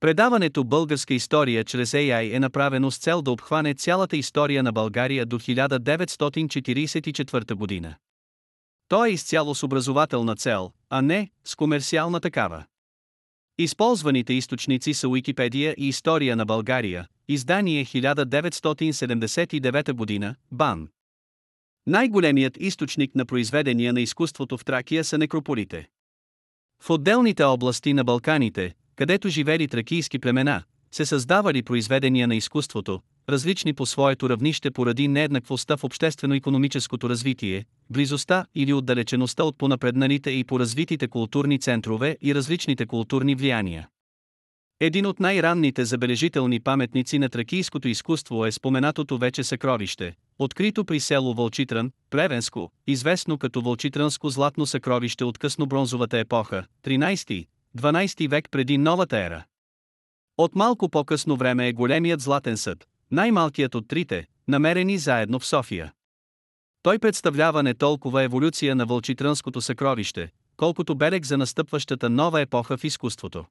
Предаването Българска история чрез AI е направено с цел да обхване цялата история на България до 1944 година. То е изцяло с образователна цел, а не с комерциална такава. Използваните източници са Уикипедия и История на България, издание 1979 година, БАН. Най-големият източник на произведения на изкуството в Тракия са некрополите. В отделните области на Балканите, където живели тракийски племена, се създавали произведения на изкуството, различни по своето равнище поради нееднаквостта в обществено-економическото развитие, близостта или отдалечеността от понапредналите и поразвитите културни центрове и различните културни влияния. Един от най-ранните забележителни паметници на тракийското изкуство е споменатото вече съкровище, открито при село Вълчитран, Плевенско, известно като Вълчитранско златно съкровище от късно-бронзовата епоха, 13-12 век преди новата ера. От малко по-късно време е големият златен съд, най-малкият от трите, намерени заедно в София. Той представлява не толкова еволюция на Вълчитрънското съкровище, колкото берег за настъпващата нова епоха в изкуството.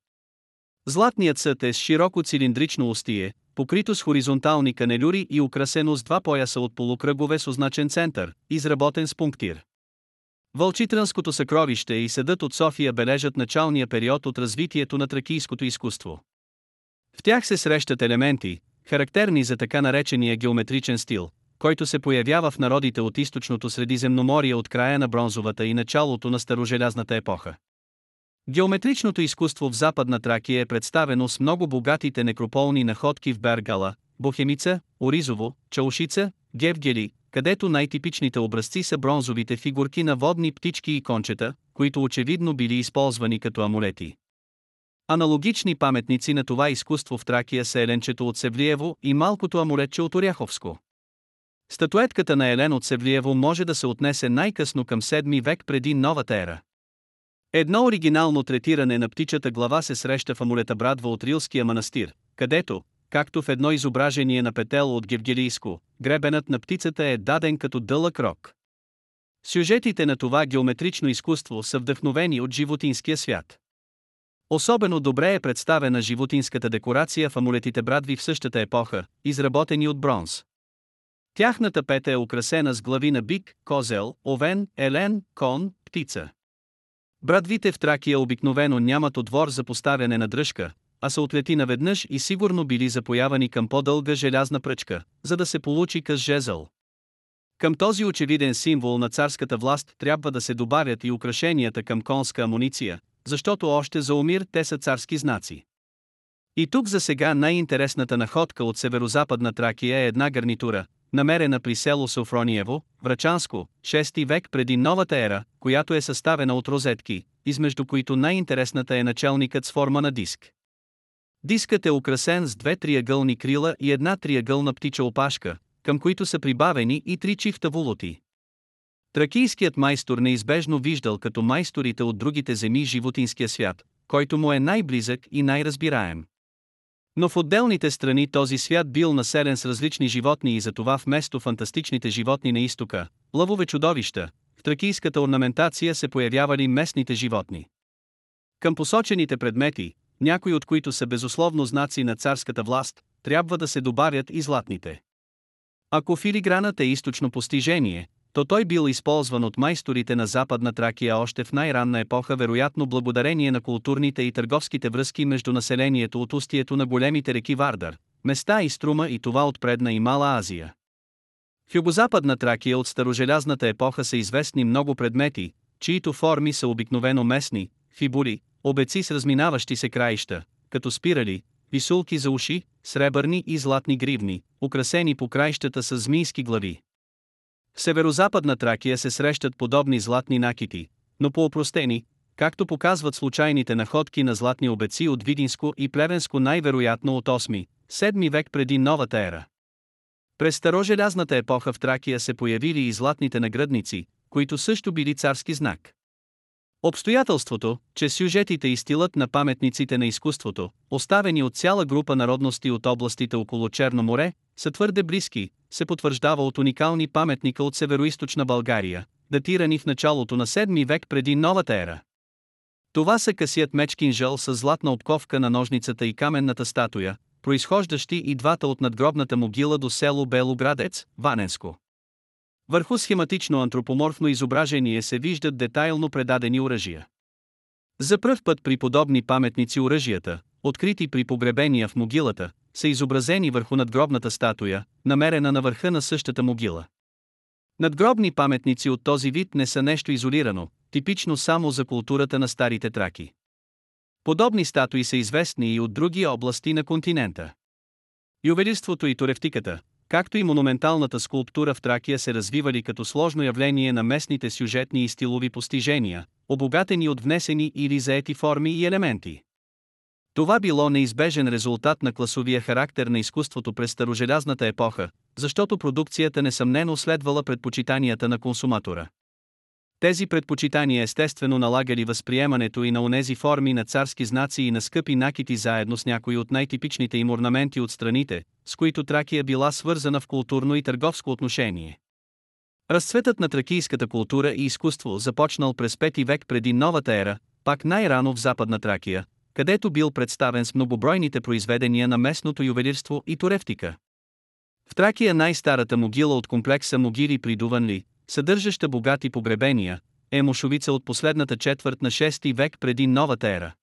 Златният съд е с широко цилиндрично устие, покрито с хоризонтални канелюри и украсено с два пояса от полукръгове с означен център, изработен с пунктир. Вълчитрънското съкровище и съдът от София бележат началния период от развитието на тракийското изкуство. В тях се срещат елементи, характерни за така наречения геометричен стил, който се появява в народите от източното Средиземноморие от края на бронзовата и началото на старожелязната епоха. Геометричното изкуство в Западна Тракия е представено с много богатите некрополни находки в Бергала, Бохемица, Оризово, Чаушица, Гевгели, където най-типичните образци са бронзовите фигурки на водни птички и кончета, които очевидно били използвани като амулети. Аналогични паметници на това изкуство в Тракия са Еленчето от Севлиево и малкото амулетче от Оряховско. Статуетката на Елен от Севлиево може да се отнесе най-късно към 7 век преди новата ера. Едно оригинално третиране на птичата глава се среща в амулета Брадва от Рилския манастир, където, както в едно изображение на петел от Гевгелийско, гребенът на птицата е даден като дълъг рок. Сюжетите на това геометрично изкуство са вдъхновени от животинския свят. Особено добре е представена животинската декорация в амулетите брадви в същата епоха, изработени от бронз. Тяхната пета е украсена с глави на бик, козел, овен, елен, кон, птица. Брадвите в Тракия обикновено нямат отвор за поставяне на дръжка, а са отлети наведнъж и сигурно били запоявани към по-дълга желязна пръчка, за да се получи къс жезъл. Към този очевиден символ на царската власт трябва да се добавят и украшенията към конска амуниция, защото още за умир те са царски знаци. И тук за сега най-интересната находка от северо-западна Тракия е една гарнитура, намерена при село Софрониево, Врачанско, 6 век преди новата ера, която е съставена от розетки, измежду които най-интересната е началникът с форма на диск. Дискът е украсен с две триъгълни крила и една триъгълна птича опашка, към които са прибавени и три чифта волоти. Тракийският майстор неизбежно виждал като майсторите от другите земи животинския свят, който му е най-близък и най-разбираем. Но в отделните страни този свят бил населен с различни животни и затова вместо фантастичните животни на изтока, лъвове чудовища, в тракийската орнаментация се появявали местните животни. Към посочените предмети, някои от които са безусловно знаци на царската власт, трябва да се добавят и златните. Ако филигранът е източно постижение, то той бил използван от майсторите на Западна Тракия още в най-ранна епоха вероятно благодарение на културните и търговските връзки между населението от устието на големите реки Вардар, места и Струма и това от предна и Мала Азия. В югозападна Тракия от старожелязната епоха са известни много предмети, чието форми са обикновено местни, фибули, обеци с разминаващи се краища, като спирали, висулки за уши, сребърни и златни гривни, украсени по краищата с змийски глави. В северо-западна Тракия се срещат подобни златни накити, но по-опростени, както показват случайните находки на златни обеци от Видинско и Плевенско най-вероятно от 8-7 век преди новата ера. През старожелязната епоха в Тракия се появили и златните нагръдници, които също били царски знак. Обстоятелството, че сюжетите и стилът на паметниците на изкуството, оставени от цяла група народности от областите около Черно море, са твърде близки, се потвърждава от уникални паметника от североизточна България, датирани в началото на 7 век преди новата ера. Това са късият меч кинжал с златна обковка на ножницата и каменната статуя, произхождащи и двата от надгробната могила до село Белоградец, Ваненско. Върху схематично антропоморфно изображение се виждат детайлно предадени оръжия. За пръв път при подобни паметници оръжията, открити при погребения в могилата, са изобразени върху надгробната статуя, намерена на върха на същата могила. Надгробни паметници от този вид не са нещо изолирано, типично само за културата на старите траки. Подобни статуи са известни и от други области на континента. Ювелирството и туревтиката, както и монументалната скулптура в Тракия се развивали като сложно явление на местните сюжетни и стилови постижения, обогатени от внесени или заети форми и елементи. Това било неизбежен резултат на класовия характер на изкуството през старожелязната епоха, защото продукцията несъмнено следвала предпочитанията на консуматора. Тези предпочитания естествено налагали възприемането и на онези форми на царски знаци и на скъпи накити заедно с някои от най-типичните им орнаменти от страните, с които Тракия била свързана в културно и търговско отношение. Разцветът на тракийската култура и изкуство започнал през 5 век преди новата ера, пак най-рано в Западна Тракия, където бил представен с многобройните произведения на местното ювелирство и туревтика. В Тракия най-старата могила от комплекса могили при Дуванли, съдържаща богати погребения, е мошовица от последната четвърт на 6 век преди новата ера.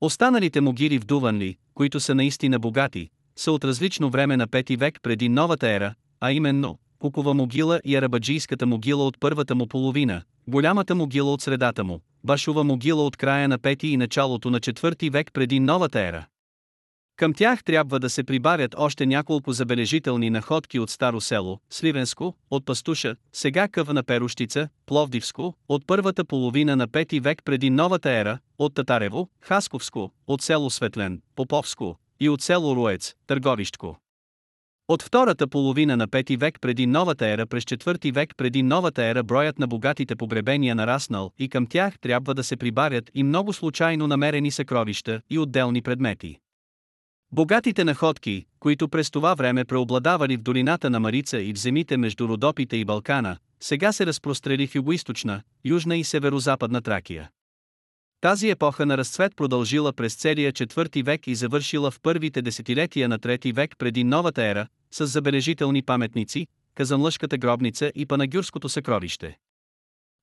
Останалите могили в Дуванли, които са наистина богати, са от различно време на 5 век преди новата ера, а именно Кукова могила и Арабаджийската могила от първата му половина, голямата могила от средата му, Башова могила от края на 5 и началото на 4 век преди новата ера. Към тях трябва да се прибавят още няколко забележителни находки от Старо село, Сливенско, от Пастуша, сега къвна Перущица, Пловдивско, от първата половина на 5 век преди новата ера, от Татарево, Хасковско, от село Светлен, Поповско и от село Руец, Търговищко. От втората половина на 5 век преди новата ера през 4 век преди новата ера броят на богатите погребения нараснал и към тях трябва да се прибавят и много случайно намерени съкровища и отделни предмети. Богатите находки, които през това време преобладавали в долината на Марица и в земите между Родопите и Балкана, сега се разпрострели в югоисточна, южна и северо-западна Тракия. Тази епоха на разцвет продължила през целия четвърти век и завършила в първите десетилетия на трети век преди новата ера, с забележителни паметници, Казанлъшката гробница и Панагюрското съкровище.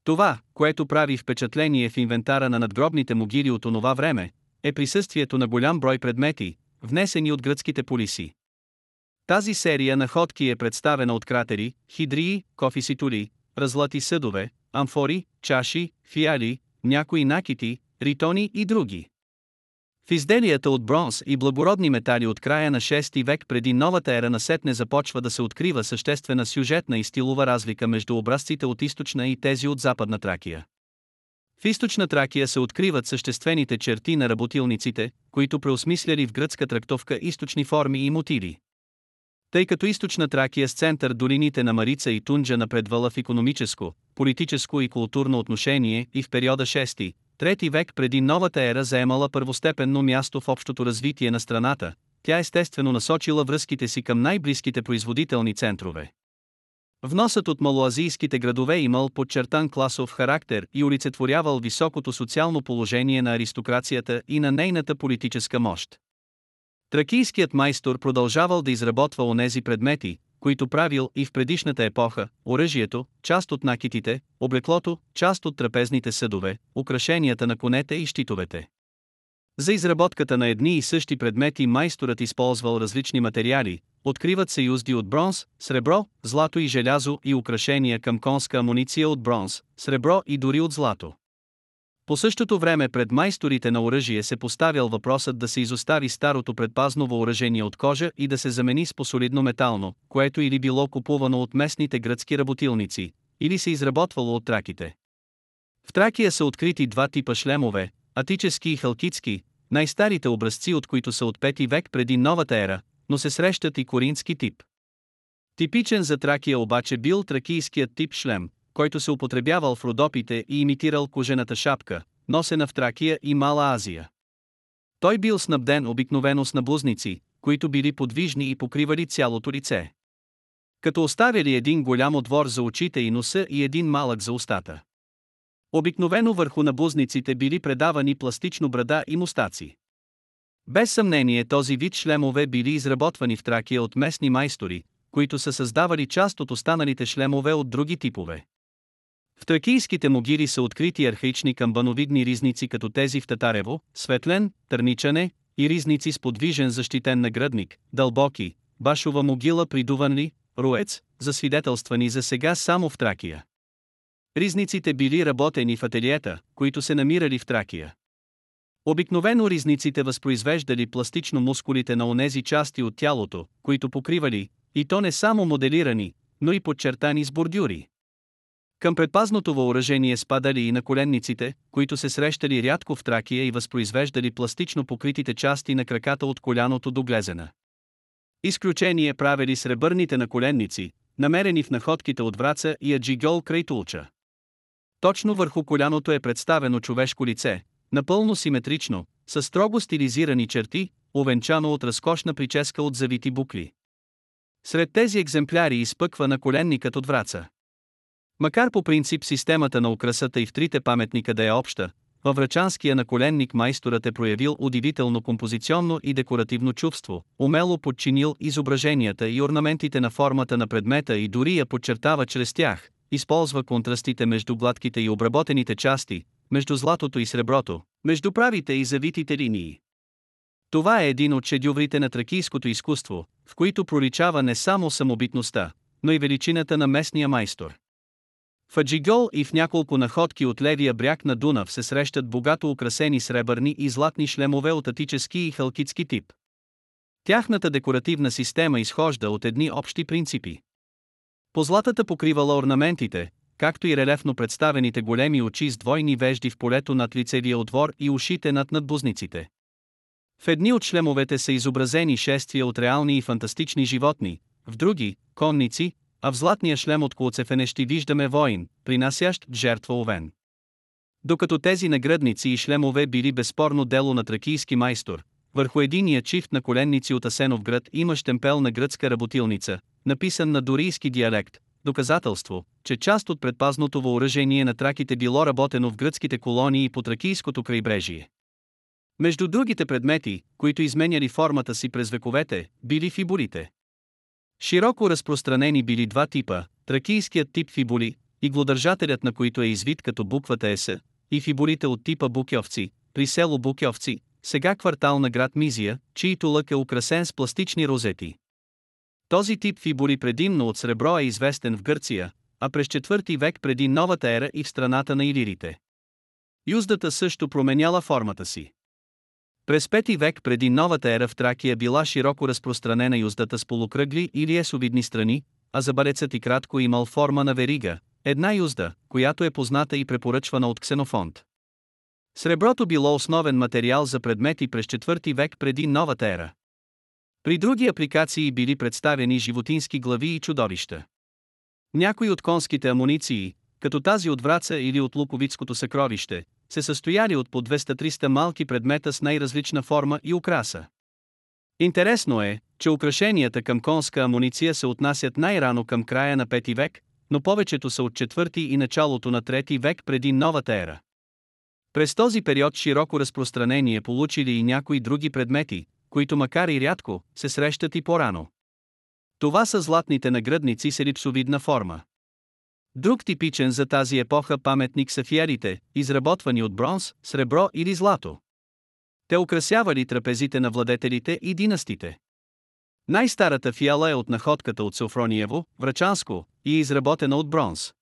Това, което прави впечатление в инвентара на надгробните могили от онова време, е присъствието на голям брой предмети, внесени от гръцките полиси. Тази серия находки е представена от кратери, хидрии, кофиситули, разлати съдове, амфори, чаши, фиали, някои накити, ритони и други. В изделията от бронз и благородни метали от края на 6 век преди новата ера на сетне започва да се открива съществена сюжетна и стилова разлика между образците от източна и тези от западна Тракия. В източна Тракия се откриват съществените черти на работилниците, които преосмисляли в гръцка трактовка източни форми и мотиви. Тъй като източна Тракия с център долините на Марица и Тунджа напредвала в економическо, политическо и културно отношение и в периода 6 трети век преди новата ера заемала първостепенно място в общото развитие на страната, тя естествено насочила връзките си към най-близките производителни центрове. Вносът от малоазийските градове имал подчертан класов характер и олицетворявал високото социално положение на аристокрацията и на нейната политическа мощ. Тракийският майстор продължавал да изработва онези предмети, които правил и в предишната епоха, оръжието, част от накитите, облеклото, част от трапезните съдове, украшенията на конете и щитовете. За изработката на едни и същи предмети майсторът използвал различни материали, откриват се юзди от бронз, сребро, злато и желязо и украшения към конска амуниция от бронз, сребро и дори от злато. По същото време пред майсторите на оръжие се поставял въпросът да се изостави старото предпазно въоръжение от кожа и да се замени с посолидно метално, което или било купувано от местните гръцки работилници, или се изработвало от траките. В Тракия са открити два типа шлемове, атически и халкитски, най-старите образци от които са от 5 век преди новата ера, но се срещат и корински тип. Типичен за Тракия обаче бил тракийският тип шлем, който се употребявал в Родопите и имитирал кожената шапка, носена в Тракия и Мала Азия. Той бил снабден обикновено с наблузници, които били подвижни и покривали цялото лице. Като оставили един голям отвор за очите и носа и един малък за устата. Обикновено върху набузниците били предавани пластично брада и мустаци. Без съмнение този вид шлемове били изработвани в Тракия от местни майстори, които са създавали част от останалите шлемове от други типове. В тракийските могири са открити архаични камбановидни ризници като тези в Татарево, Светлен, Търничане и ризници с подвижен защитен нагръдник, дълбоки, башова могила придуванли, руец, засвидетелствани за сега само в Тракия. Ризниците били работени в ателиета, които се намирали в Тракия. Обикновено ризниците възпроизвеждали пластично мускулите на онези части от тялото, които покривали, и то не само моделирани, но и подчертани с бордюри. Към предпазното въоръжение спадали и на коленниците, които се срещали рядко в Тракия и възпроизвеждали пластично покритите части на краката от коляното до глезена. Изключение правили сребърните наколенници, намерени в находките от Враца и Аджигол край Тулча. Точно върху коляното е представено човешко лице, напълно симетрично, с строго стилизирани черти, овенчано от разкошна прическа от завити букли. Сред тези екземпляри изпъква на коленникът от Враца. Макар по принцип системата на украсата и в трите паметника да е обща, във врачанския наколенник майсторът е проявил удивително композиционно и декоративно чувство, умело подчинил изображенията и орнаментите на формата на предмета и дори я подчертава чрез тях, използва контрастите между гладките и обработените части, между златото и среброто, между правите и завитите линии. Това е един от шедюврите на тракийското изкуство, в които проличава не само самобитността, но и величината на местния майстор. В Аджигол и в няколко находки от левия бряг на Дунав се срещат богато украсени сребърни и златни шлемове от атически и халкитски тип. Тяхната декоративна система изхожда от едни общи принципи. Позлатата покривала орнаментите, както и релефно представените големи очи с двойни вежди в полето над лицевия отвор и ушите над надбузниците. В едни от шлемовете са изобразени шествия от реални и фантастични животни, в други – конници, а в златния шлем от колцефенещи виждаме воин, принасящ жертва овен. Докато тези нагръдници и шлемове били безспорно дело на тракийски майстор, върху единия чифт на коленници от Асенов град има штемпел на гръцка работилница, написан на дорийски диалект, доказателство, че част от предпазното въоръжение на траките било работено в гръцките колонии по тракийското крайбрежие. Между другите предмети, които изменяли формата си през вековете, били фибулите. Широко разпространени били два типа, тракийският тип фибули, иглодържателят на които е извит като буквата С, и фибулите от типа букьовци, при село Букьовци, сега квартал на град Мизия, чието лък е украсен с пластични розети. Този тип фибули предимно от сребро е известен в Гърция, а през 4 век преди новата ера и в страната на илирите. Юздата също променяла формата си. През 5 век преди новата ера в Тракия била широко разпространена юздата с полукръгли или есовидни страни, а забарецът и кратко имал форма на верига, една юзда, която е позната и препоръчвана от Ксенофонт. Среброто било основен материал за предмети през 4 век преди новата ера. При други апликации били представени животински глави и чудовища. Някои от конските амуниции, като тази от Враца или от Луковицкото съкровище, се състояли от по 200-300 малки предмета с най-различна форма и украса. Интересно е, че украшенията към конска амуниция се отнасят най-рано към края на 5 век, но повечето са от 4 и началото на 3 век преди новата ера. През този период широко разпространение получили и някои други предмети, които макар и рядко, се срещат и по-рано. Това са златните нагръдници с елипсовидна форма. Друг типичен за тази епоха паметник са фиерите, изработвани от бронз, сребро или злато. Те украсявали трапезите на владетелите и династите. Най-старата фиала е от находката от Софрониево, Врачанско, и е изработена от бронз.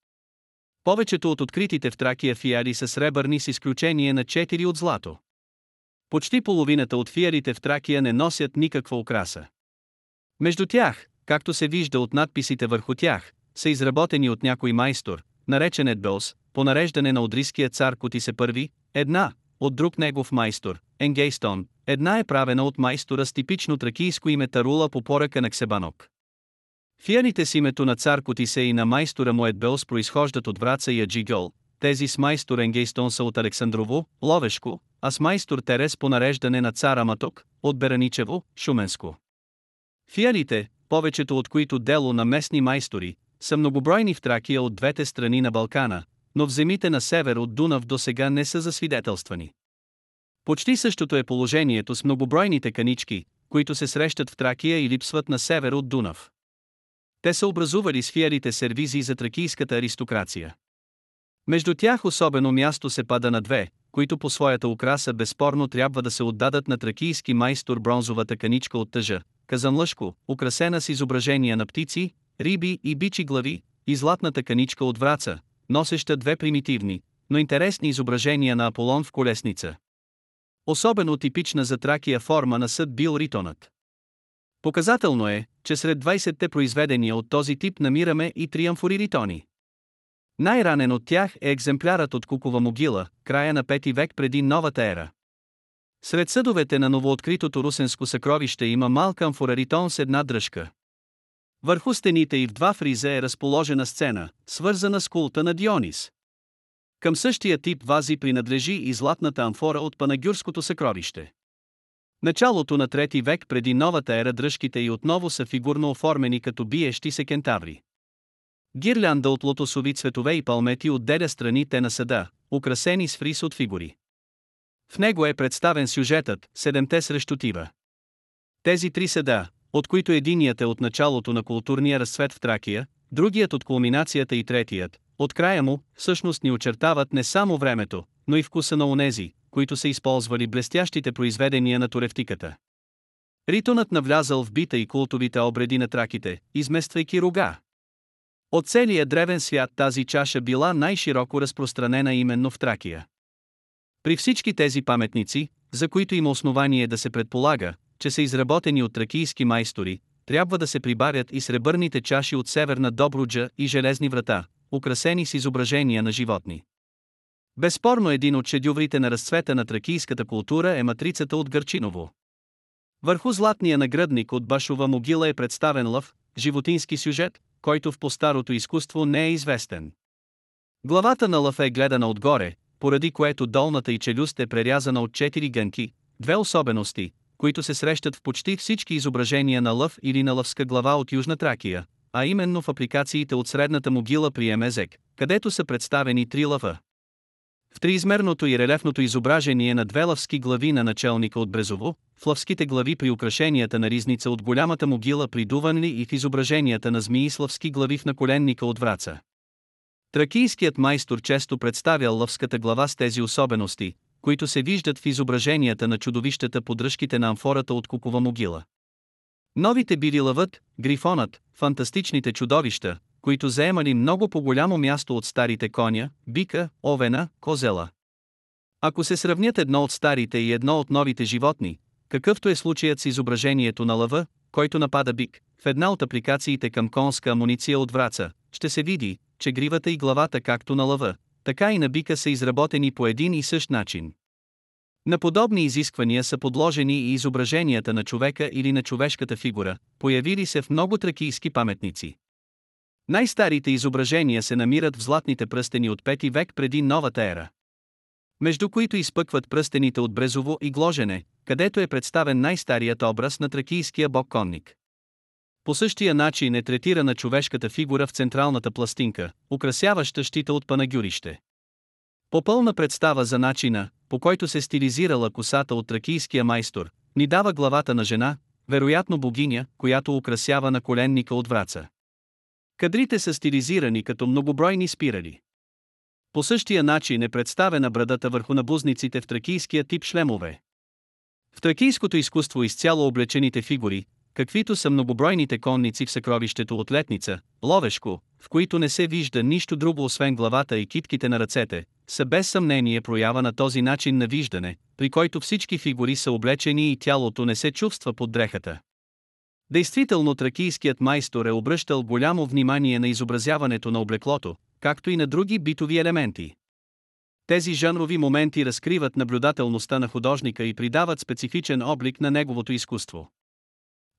Повечето от откритите в Тракия фиали са сребърни с изключение на 4 от злато. Почти половината от фиалите в Тракия не носят никаква украса. Между тях, както се вижда от надписите върху тях, са изработени от някой майстор, наречен Едбелс, по нареждане на одриския цар Котисе I, една, от друг негов майстор, Енгейстон, една е правена от майстора с типично тракийско име Тарула по поръка на Ксебанок. Фианите с името на цар Котисе и на майстора му Едбелс произхождат от Враца и Аджигол, тези с майстор Енгейстон са от Александрово, Ловешко, а с майстор Терес по нареждане на цара Маток, от Бераничево, Шуменско. Фиалите, повечето от които дело на местни майстори, са многобройни в Тракия от двете страни на Балкана, но в земите на север от Дунав до сега не са засвидетелствани. Почти същото е положението с многобройните канички, които се срещат в Тракия и липсват на север от Дунав. Те са образували сфиерите сервизи за тракийската аристокрация. Между тях особено място се пада на две, които по своята украса безспорно трябва да се отдадат на тракийски майстор бронзовата каничка от тъжа, казанлъшко, украсена с изображения на птици, риби и бичи глави, и златната каничка от враца, носеща две примитивни, но интересни изображения на Аполон в колесница. Особено типична за Тракия форма на съд бил ритонът. Показателно е, че сред 20-те произведения от този тип намираме и триамфори ритони. Най-ранен от тях е екземплярът от Кукова могила, края на 5 век преди новата ера. Сред съдовете на новооткритото русенско съкровище има малка амфораритон с една дръжка. Върху стените и в два фриза е разположена сцена, свързана с култа на Дионис. Към същия тип вази принадлежи и златната амфора от Панагюрското съкровище. Началото на трети век преди новата ера дръжките и отново са фигурно оформени като биещи се кентаври. Гирлянда от лотосови цветове и палмети отделя страните на съда, украсени с фрис от фигури. В него е представен сюжетът «Седемте срещу Тива». Тези три съда, от които единият е от началото на културния разцвет в Тракия, другият от кулминацията и третият, от края му, всъщност ни очертават не само времето, но и вкуса на онези, които са използвали блестящите произведения на туревтиката. Ритонът навлязал в бита и култовите обреди на траките, измествайки рога. От целия древен свят тази чаша била най-широко разпространена именно в Тракия. При всички тези паметници, за които има основание да се предполага, че са изработени от тракийски майстори, трябва да се прибарят и сребърните чаши от северна Добруджа и железни врата, украсени с изображения на животни. Безспорно един от шедюврите на разцвета на тракийската култура е матрицата от Гърчиново. Върху златния нагръдник от Башова могила е представен лъв, животински сюжет, който в по-старото изкуство не е известен. Главата на лъв е гледана отгоре, поради което долната и челюст е прерязана от четири гънки, две особености, които се срещат в почти всички изображения на лъв или на лъвска глава от Южна Тракия, а именно в апликациите от средната могила при Емезек, където са представени три лъва. В триизмерното и релефното изображение на две лъвски глави на началника от Брезово, в лъвските глави при украшенията на ризница от голямата могила при Дуванли и в изображенията на змии с лъвски глави в наколенника от Враца. Тракийският майстор често представял лъвската глава с тези особености, които се виждат в изображенията на чудовищата подръжките на амфората от Кукова могила. Новите били лъвът, грифонът, фантастичните чудовища, които заемали много по-голямо място от старите коня, бика, овена, козела. Ако се сравнят едно от старите и едно от новите животни, какъвто е случаят с изображението на лъва, който напада бик, в една от апликациите към конска амуниция от враца, ще се види, че гривата и главата както на лъва, така и на бика са изработени по един и същ начин. На подобни изисквания са подложени и изображенията на човека или на човешката фигура, появили се в много тракийски паметници. Най-старите изображения се намират в златните пръстени от 5 век преди новата ера. Между които изпъкват пръстените от Брезово и Гложене, където е представен най-старият образ на тракийския бог конник. По същия начин е третирана човешката фигура в централната пластинка, украсяваща щита от панагюрище. По пълна представа за начина, по който се стилизирала косата от тракийския майстор, ни дава главата на жена, вероятно богиня, която украсява на коленника от враца. Кадрите са стилизирани като многобройни спирали. По същия начин е представена брадата върху набузниците в тракийския тип шлемове. В тракийското изкуство изцяло облечените фигури, каквито са многобройните конници в съкровището от летница, ловешко, в които не се вижда нищо друго освен главата и китките на ръцете, са без съмнение проява на този начин на виждане, при който всички фигури са облечени и тялото не се чувства под дрехата. Действително тракийският майстор е обръщал голямо внимание на изобразяването на облеклото, както и на други битови елементи. Тези жанрови моменти разкриват наблюдателността на художника и придават специфичен облик на неговото изкуство.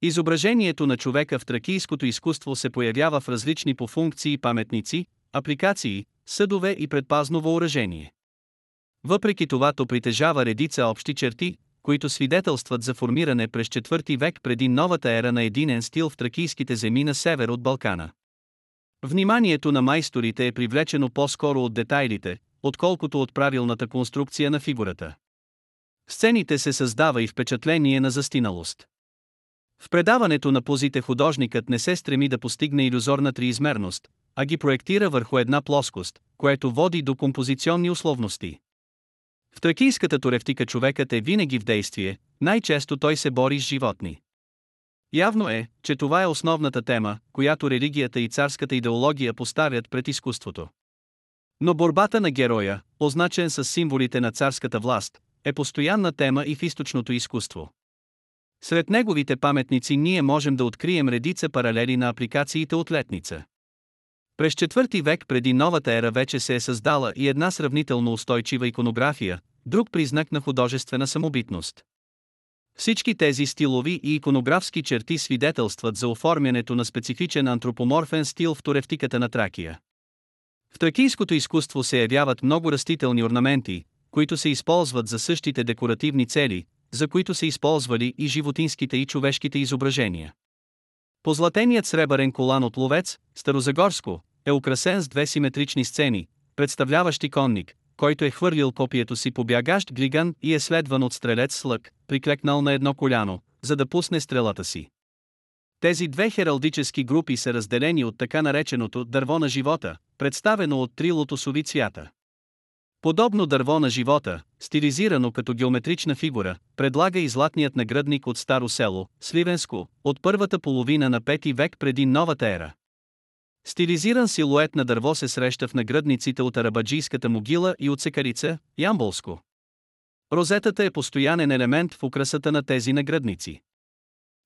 Изображението на човека в тракийското изкуство се появява в различни по функции паметници, апликации, съдове и предпазно въоръжение. Въпреки това то притежава редица общи черти, които свидетелстват за формиране през 4 век преди новата ера на единен стил в тракийските земи на север от Балкана. Вниманието на майсторите е привлечено по-скоро от детайлите, отколкото от правилната конструкция на фигурата. Сцените се създава и впечатление на застиналост. В предаването на позите художникът не се стреми да постигне иллюзорна триизмерност, а ги проектира върху една плоскост, което води до композиционни условности. В тракийската туревтика човекът е винаги в действие, най-често той се бори с животни. Явно е, че това е основната тема, която религията и царската идеология поставят пред изкуството. Но борбата на героя, означен с символите на царската власт, е постоянна тема и в източното изкуство. Сред неговите паметници ние можем да открием редица паралели на апликациите от летница. През четвърти век преди новата ера вече се е създала и една сравнително устойчива иконография, друг признак на художествена самобитност. Всички тези стилови и иконографски черти свидетелстват за оформянето на специфичен антропоморфен стил в туревтиката на Тракия. В тракийското изкуство се явяват много растителни орнаменти, които се използват за същите декоративни цели, за които са използвали и животинските и човешките изображения. Позлатеният сребърен колан от ловец, Старозагорско, е украсен с две симетрични сцени, представляващи конник, който е хвърлил копието си по бягащ глиган и е следван от стрелец с лък, приклекнал на едно коляно, за да пусне стрелата си. Тези две хералдически групи са разделени от така нареченото дърво на живота, представено от три лотосови цвята. Подобно дърво на живота, стилизирано като геометрична фигура, предлага и златният нагръдник от Старо село, Сливенско, от първата половина на 5 век преди новата ера. Стилизиран силует на дърво се среща в нагръдниците от арабаджийската могила и от секарица, Ямболско. Розетата е постоянен елемент в украсата на тези нагръдници.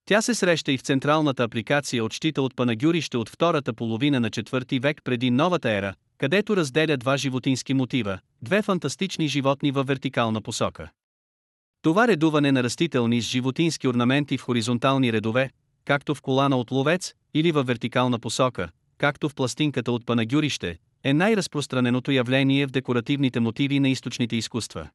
Тя се среща и в централната апликация от щита от Панагюрище от втората половина на четвърти век преди новата ера, където разделя два животински мотива, две фантастични животни във вертикална посока. Това редуване на растителни с животински орнаменти в хоризонтални редове, както в колана от ловец, или във вертикална посока, както в пластинката от Панагюрище, е най-разпространеното явление в декоративните мотиви на източните изкуства.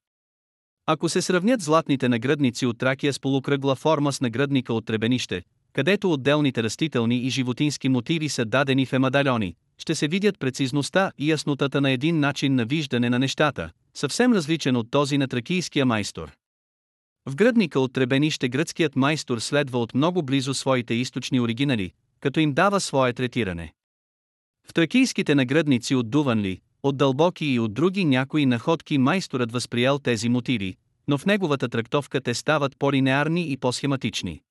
Ако се сравнят златните нагръдници от Тракия с полукръгла форма с нагръдника от Требенище, където отделните растителни и животински мотиви са дадени в емадальони, ще се видят прецизността и яснотата на един начин на виждане на нещата, съвсем различен от този на тракийския майстор. В гръдника от Требенище гръцкият майстор следва от много близо своите източни оригинали, като им дава свое третиране. В тракийските нагръдници от Дуванли, от дълбоки и от други някои находки майсторът възприял тези мотиви, но в неговата трактовка те стават по-линеарни и по-схематични.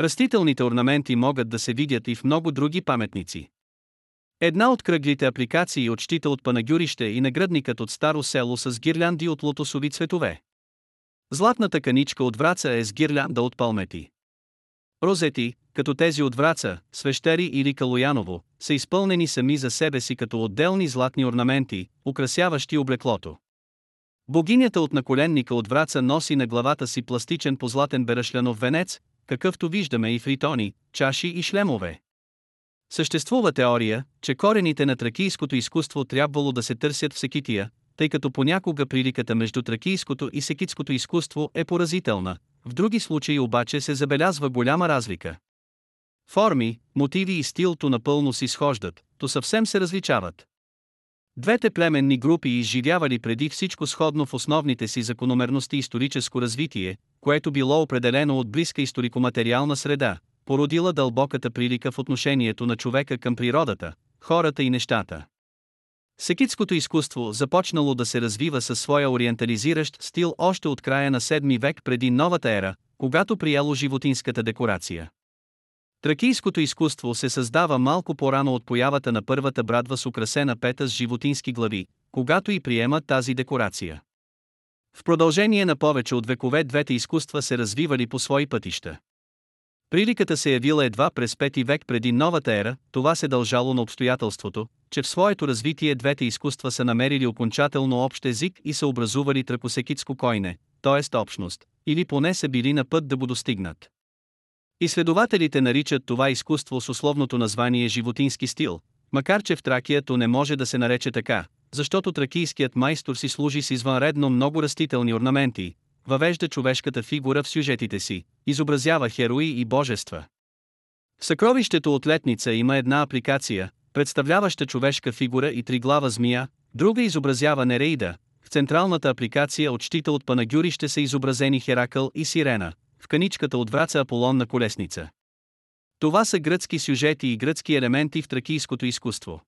Растителните орнаменти могат да се видят и в много други паметници. Една от кръглите апликации от щита от Панагюрище и нагръдникът от Старо село с гирлянди от лотосови цветове. Златната каничка от Враца е с гирлянда от палмети. Розети, като тези от Враца, Свещери или Калояново, са изпълнени сами за себе си като отделни златни орнаменти, украсяващи облеклото. Богинята от наколенника от Враца носи на главата си пластичен позлатен берашлянов венец, какъвто виждаме и в ритони, чаши и шлемове. Съществува теория, че корените на тракийското изкуство трябвало да се търсят в Секития, тъй като понякога приликата между тракийското и секитското изкуство е поразителна, в други случаи обаче се забелязва голяма разлика. Форми, мотиви и стилто напълно си схождат, то съвсем се различават. Двете племенни групи изживявали преди всичко сходно в основните си закономерности историческо развитие, което било определено от близка историко-материална среда, породила дълбоката прилика в отношението на човека към природата, хората и нещата. Секитското изкуство започнало да се развива със своя ориентализиращ стил още от края на 7 век преди новата ера, когато приело животинската декорация. Тракийското изкуство се създава малко по-рано от появата на първата брадва с украсена пета с животински глави, когато и приема тази декорация. В продължение на повече от векове двете изкуства се развивали по свои пътища. Приликата се явила едва през 5 век преди новата ера, това се дължало на обстоятелството, че в своето развитие двете изкуства са намерили окончателно общ език и са образували тракосекитско койне, т.е. общност, или поне са били на път да го достигнат. Изследователите наричат това изкуство с условното название животински стил, макар че в Тракията не може да се нарече така, защото тракийският майстор си служи с извънредно много растителни орнаменти, въвежда човешката фигура в сюжетите си, изобразява херои и божества. В съкровището от летница има една апликация, представляваща човешка фигура и триглава змия, друга изобразява Нереида, в централната апликация от щита от Панагюрище са изобразени Херакъл и Сирена, в каничката от враца Аполон на колесница. Това са гръцки сюжети и гръцки елементи в тракийското изкуство.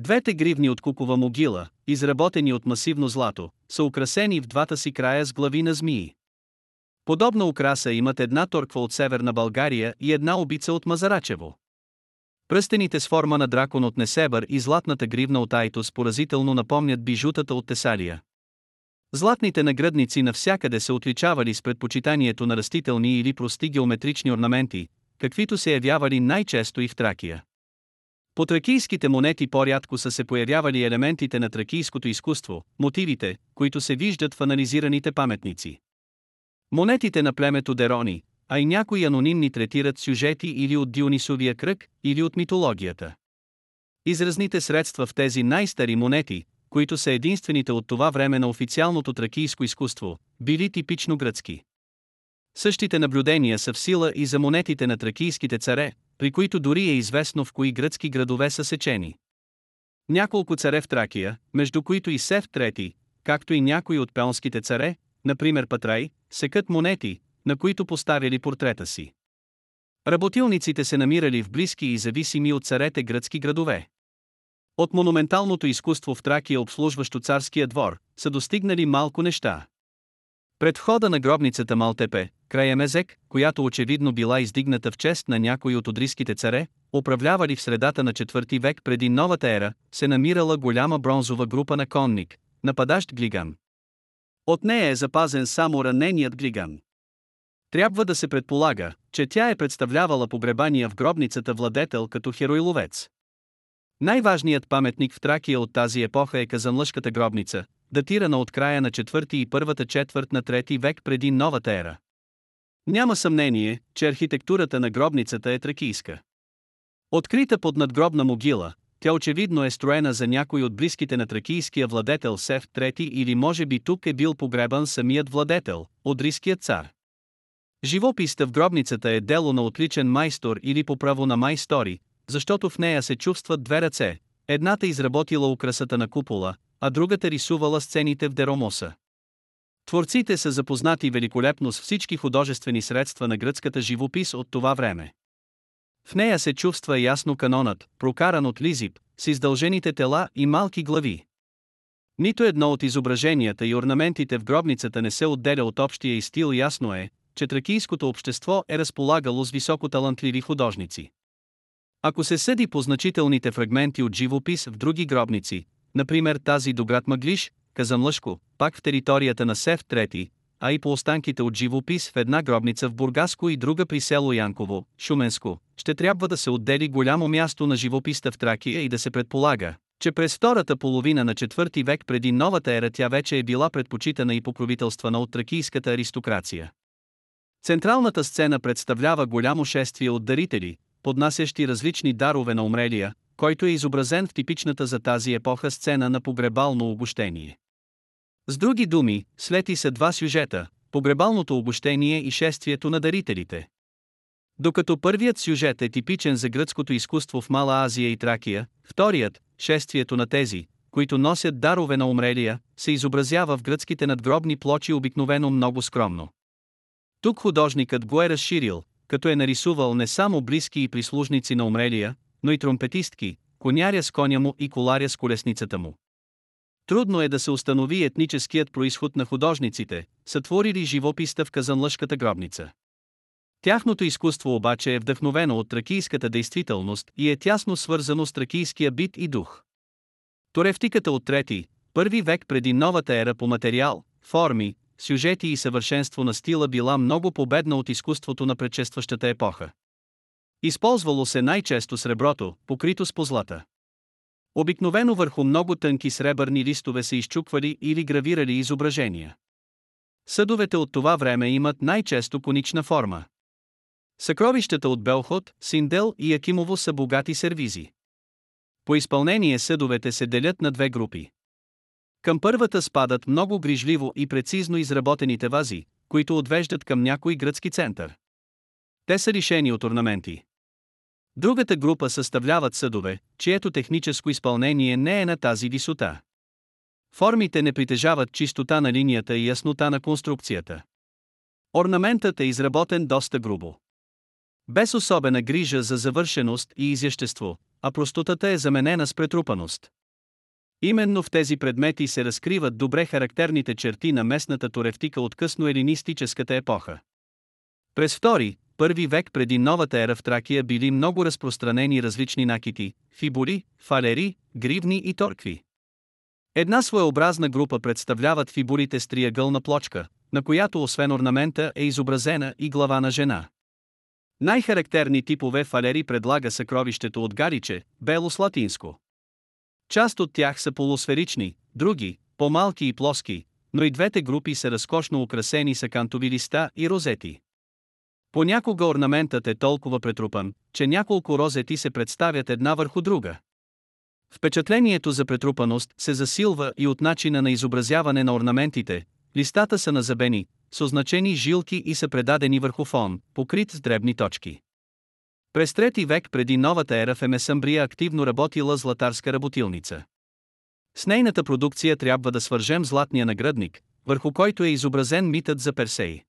Двете гривни от кукова могила, изработени от масивно злато, са украсени в двата си края с глави на змии. Подобна украса имат една торква от Северна България и една обица от Мазарачево. Пръстените с форма на дракон от Несебър и златната гривна от Айтос поразително напомнят бижутата от Тесалия. Златните нагръдници навсякъде се отличавали с предпочитанието на растителни или прости геометрични орнаменти, каквито се явявали най-често и в Тракия. По тракийските монети по-рядко са се появявали елементите на тракийското изкуство, мотивите, които се виждат в анализираните паметници. Монетите на племето Дерони, а и някои анонимни третират сюжети или от Дионисовия кръг, или от митологията. Изразните средства в тези най-стари монети, които са единствените от това време на официалното тракийско изкуство, били типично гръцки. Същите наблюдения са в сила и за монетите на тракийските царе, при които дори е известно в кои гръцки градове са сечени. Няколко царе в Тракия, между които и Сев III, както и някои от пеонските царе, например Патрай, секат монети, на които поставили портрета си. Работилниците се намирали в близки и зависими от царете гръцки градове. От монументалното изкуство в Тракия, обслужващо царския двор, са достигнали малко неща. Пред входа на гробницата Малтепе, края Мезек, която очевидно била издигната в чест на някои от одриските царе, управлявали в средата на 4 век преди новата ера, се намирала голяма бронзова група на конник, нападащ глиган. От нея е запазен само раненият глиган. Трябва да се предполага, че тя е представлявала погребания в гробницата владетел като хероиловец. Най-важният паметник в Тракия от тази епоха е Казанлъшката гробница, датирана от края на 4 и първата четвърт на 3 век преди новата ера. Няма съмнение, че архитектурата на гробницата е тракийска. Открита под надгробна могила, тя очевидно е строена за някой от близките на тракийския владетел Сев III или може би тук е бил погребан самият владетел, одриският цар. Живописта в гробницата е дело на отличен майстор или по право на майстори, защото в нея се чувстват две ръце, едната изработила украсата на купола, а другата рисувала сцените в Деромоса. Творците са запознати великолепно с всички художествени средства на гръцката живопис от това време. В нея се чувства ясно канонът, прокаран от Лизип, с издължените тела и малки глави. Нито едно от изображенията и орнаментите в гробницата не се отделя от общия и стил ясно е, че тракийското общество е разполагало с високоталантливи художници. Ако се съди по значителните фрагменти от живопис в други гробници, например тази до град Маглиш, Казанлъшко, пак в територията на Сев III, а и по останките от живопис в една гробница в Бургаско и друга при село Янково, Шуменско, ще трябва да се отдели голямо място на живописта в Тракия и да се предполага, че през втората половина на четвърти век преди новата ера тя вече е била предпочитана и покровителствана от тракийската аристокрация. Централната сцена представлява голямо шествие от дарители, поднасящи различни дарове на умрелия, който е изобразен в типичната за тази епоха сцена на погребално обощение. С други думи, след и са два сюжета – погребалното обощение и шествието на дарителите. Докато първият сюжет е типичен за гръцкото изкуство в Мала Азия и Тракия, вторият – шествието на тези, които носят дарове на умрелия, се изобразява в гръцките надгробни плочи обикновено много скромно. Тук художникът го е разширил, като е нарисувал не само близки и прислужници на умрелия, но и тромпетистки, коняря с коня му и коларя с колесницата му. Трудно е да се установи етническият происход на художниците, сътворили живописта в казанлъжката гробница. Тяхното изкуство обаче е вдъхновено от тракийската действителност и е тясно свързано с тракийския бит и дух. Торевтиката от трети, първи век преди новата ера по материал, форми, сюжети и съвършенство на стила била много победна от изкуството на предшестващата епоха. Използвало се най-често среброто, покрито с позлата. Обикновено върху много тънки сребърни листове се изчупвали или гравирали изображения. Съдовете от това време имат най-често конична форма. Съкровищата от Белхот, Синдел и Якимово са богати сервизи. По изпълнение съдовете се делят на две групи. Към първата спадат много грижливо и прецизно изработените вази, които отвеждат към някой гръцки център. Те са лишени от орнаменти. Другата група съставляват съдове, чието техническо изпълнение не е на тази висота. Формите не притежават чистота на линията и яснота на конструкцията. Орнаментът е изработен доста грубо. Без особена грижа за завършеност и изящество, а простотата е заменена с претрупаност. Именно в тези предмети се разкриват добре характерните черти на местната туревтика от късно елинистическата епоха. През втори, първи век преди новата ера в Тракия били много разпространени различни накити, фибули, фалери, гривни и торкви. Една своеобразна група представляват фибулите с триъгълна плочка, на която освен орнамента е изобразена и глава на жена. Най-характерни типове фалери предлага съкровището от Гариче, бело с. Част от тях са полусферични, други – по-малки и плоски, но и двете групи са разкошно украсени с акантови листа и розети. Понякога орнаментът е толкова претрупан, че няколко розети се представят една върху друга. Впечатлението за претрупаност се засилва и от начина на изобразяване на орнаментите, листата са назабени, с означени жилки и са предадени върху фон, покрит с дребни точки. През трети век преди новата ера в Емесамбрия активно работила златарска работилница. С нейната продукция трябва да свържем златния наградник, върху който е изобразен митът за Персей.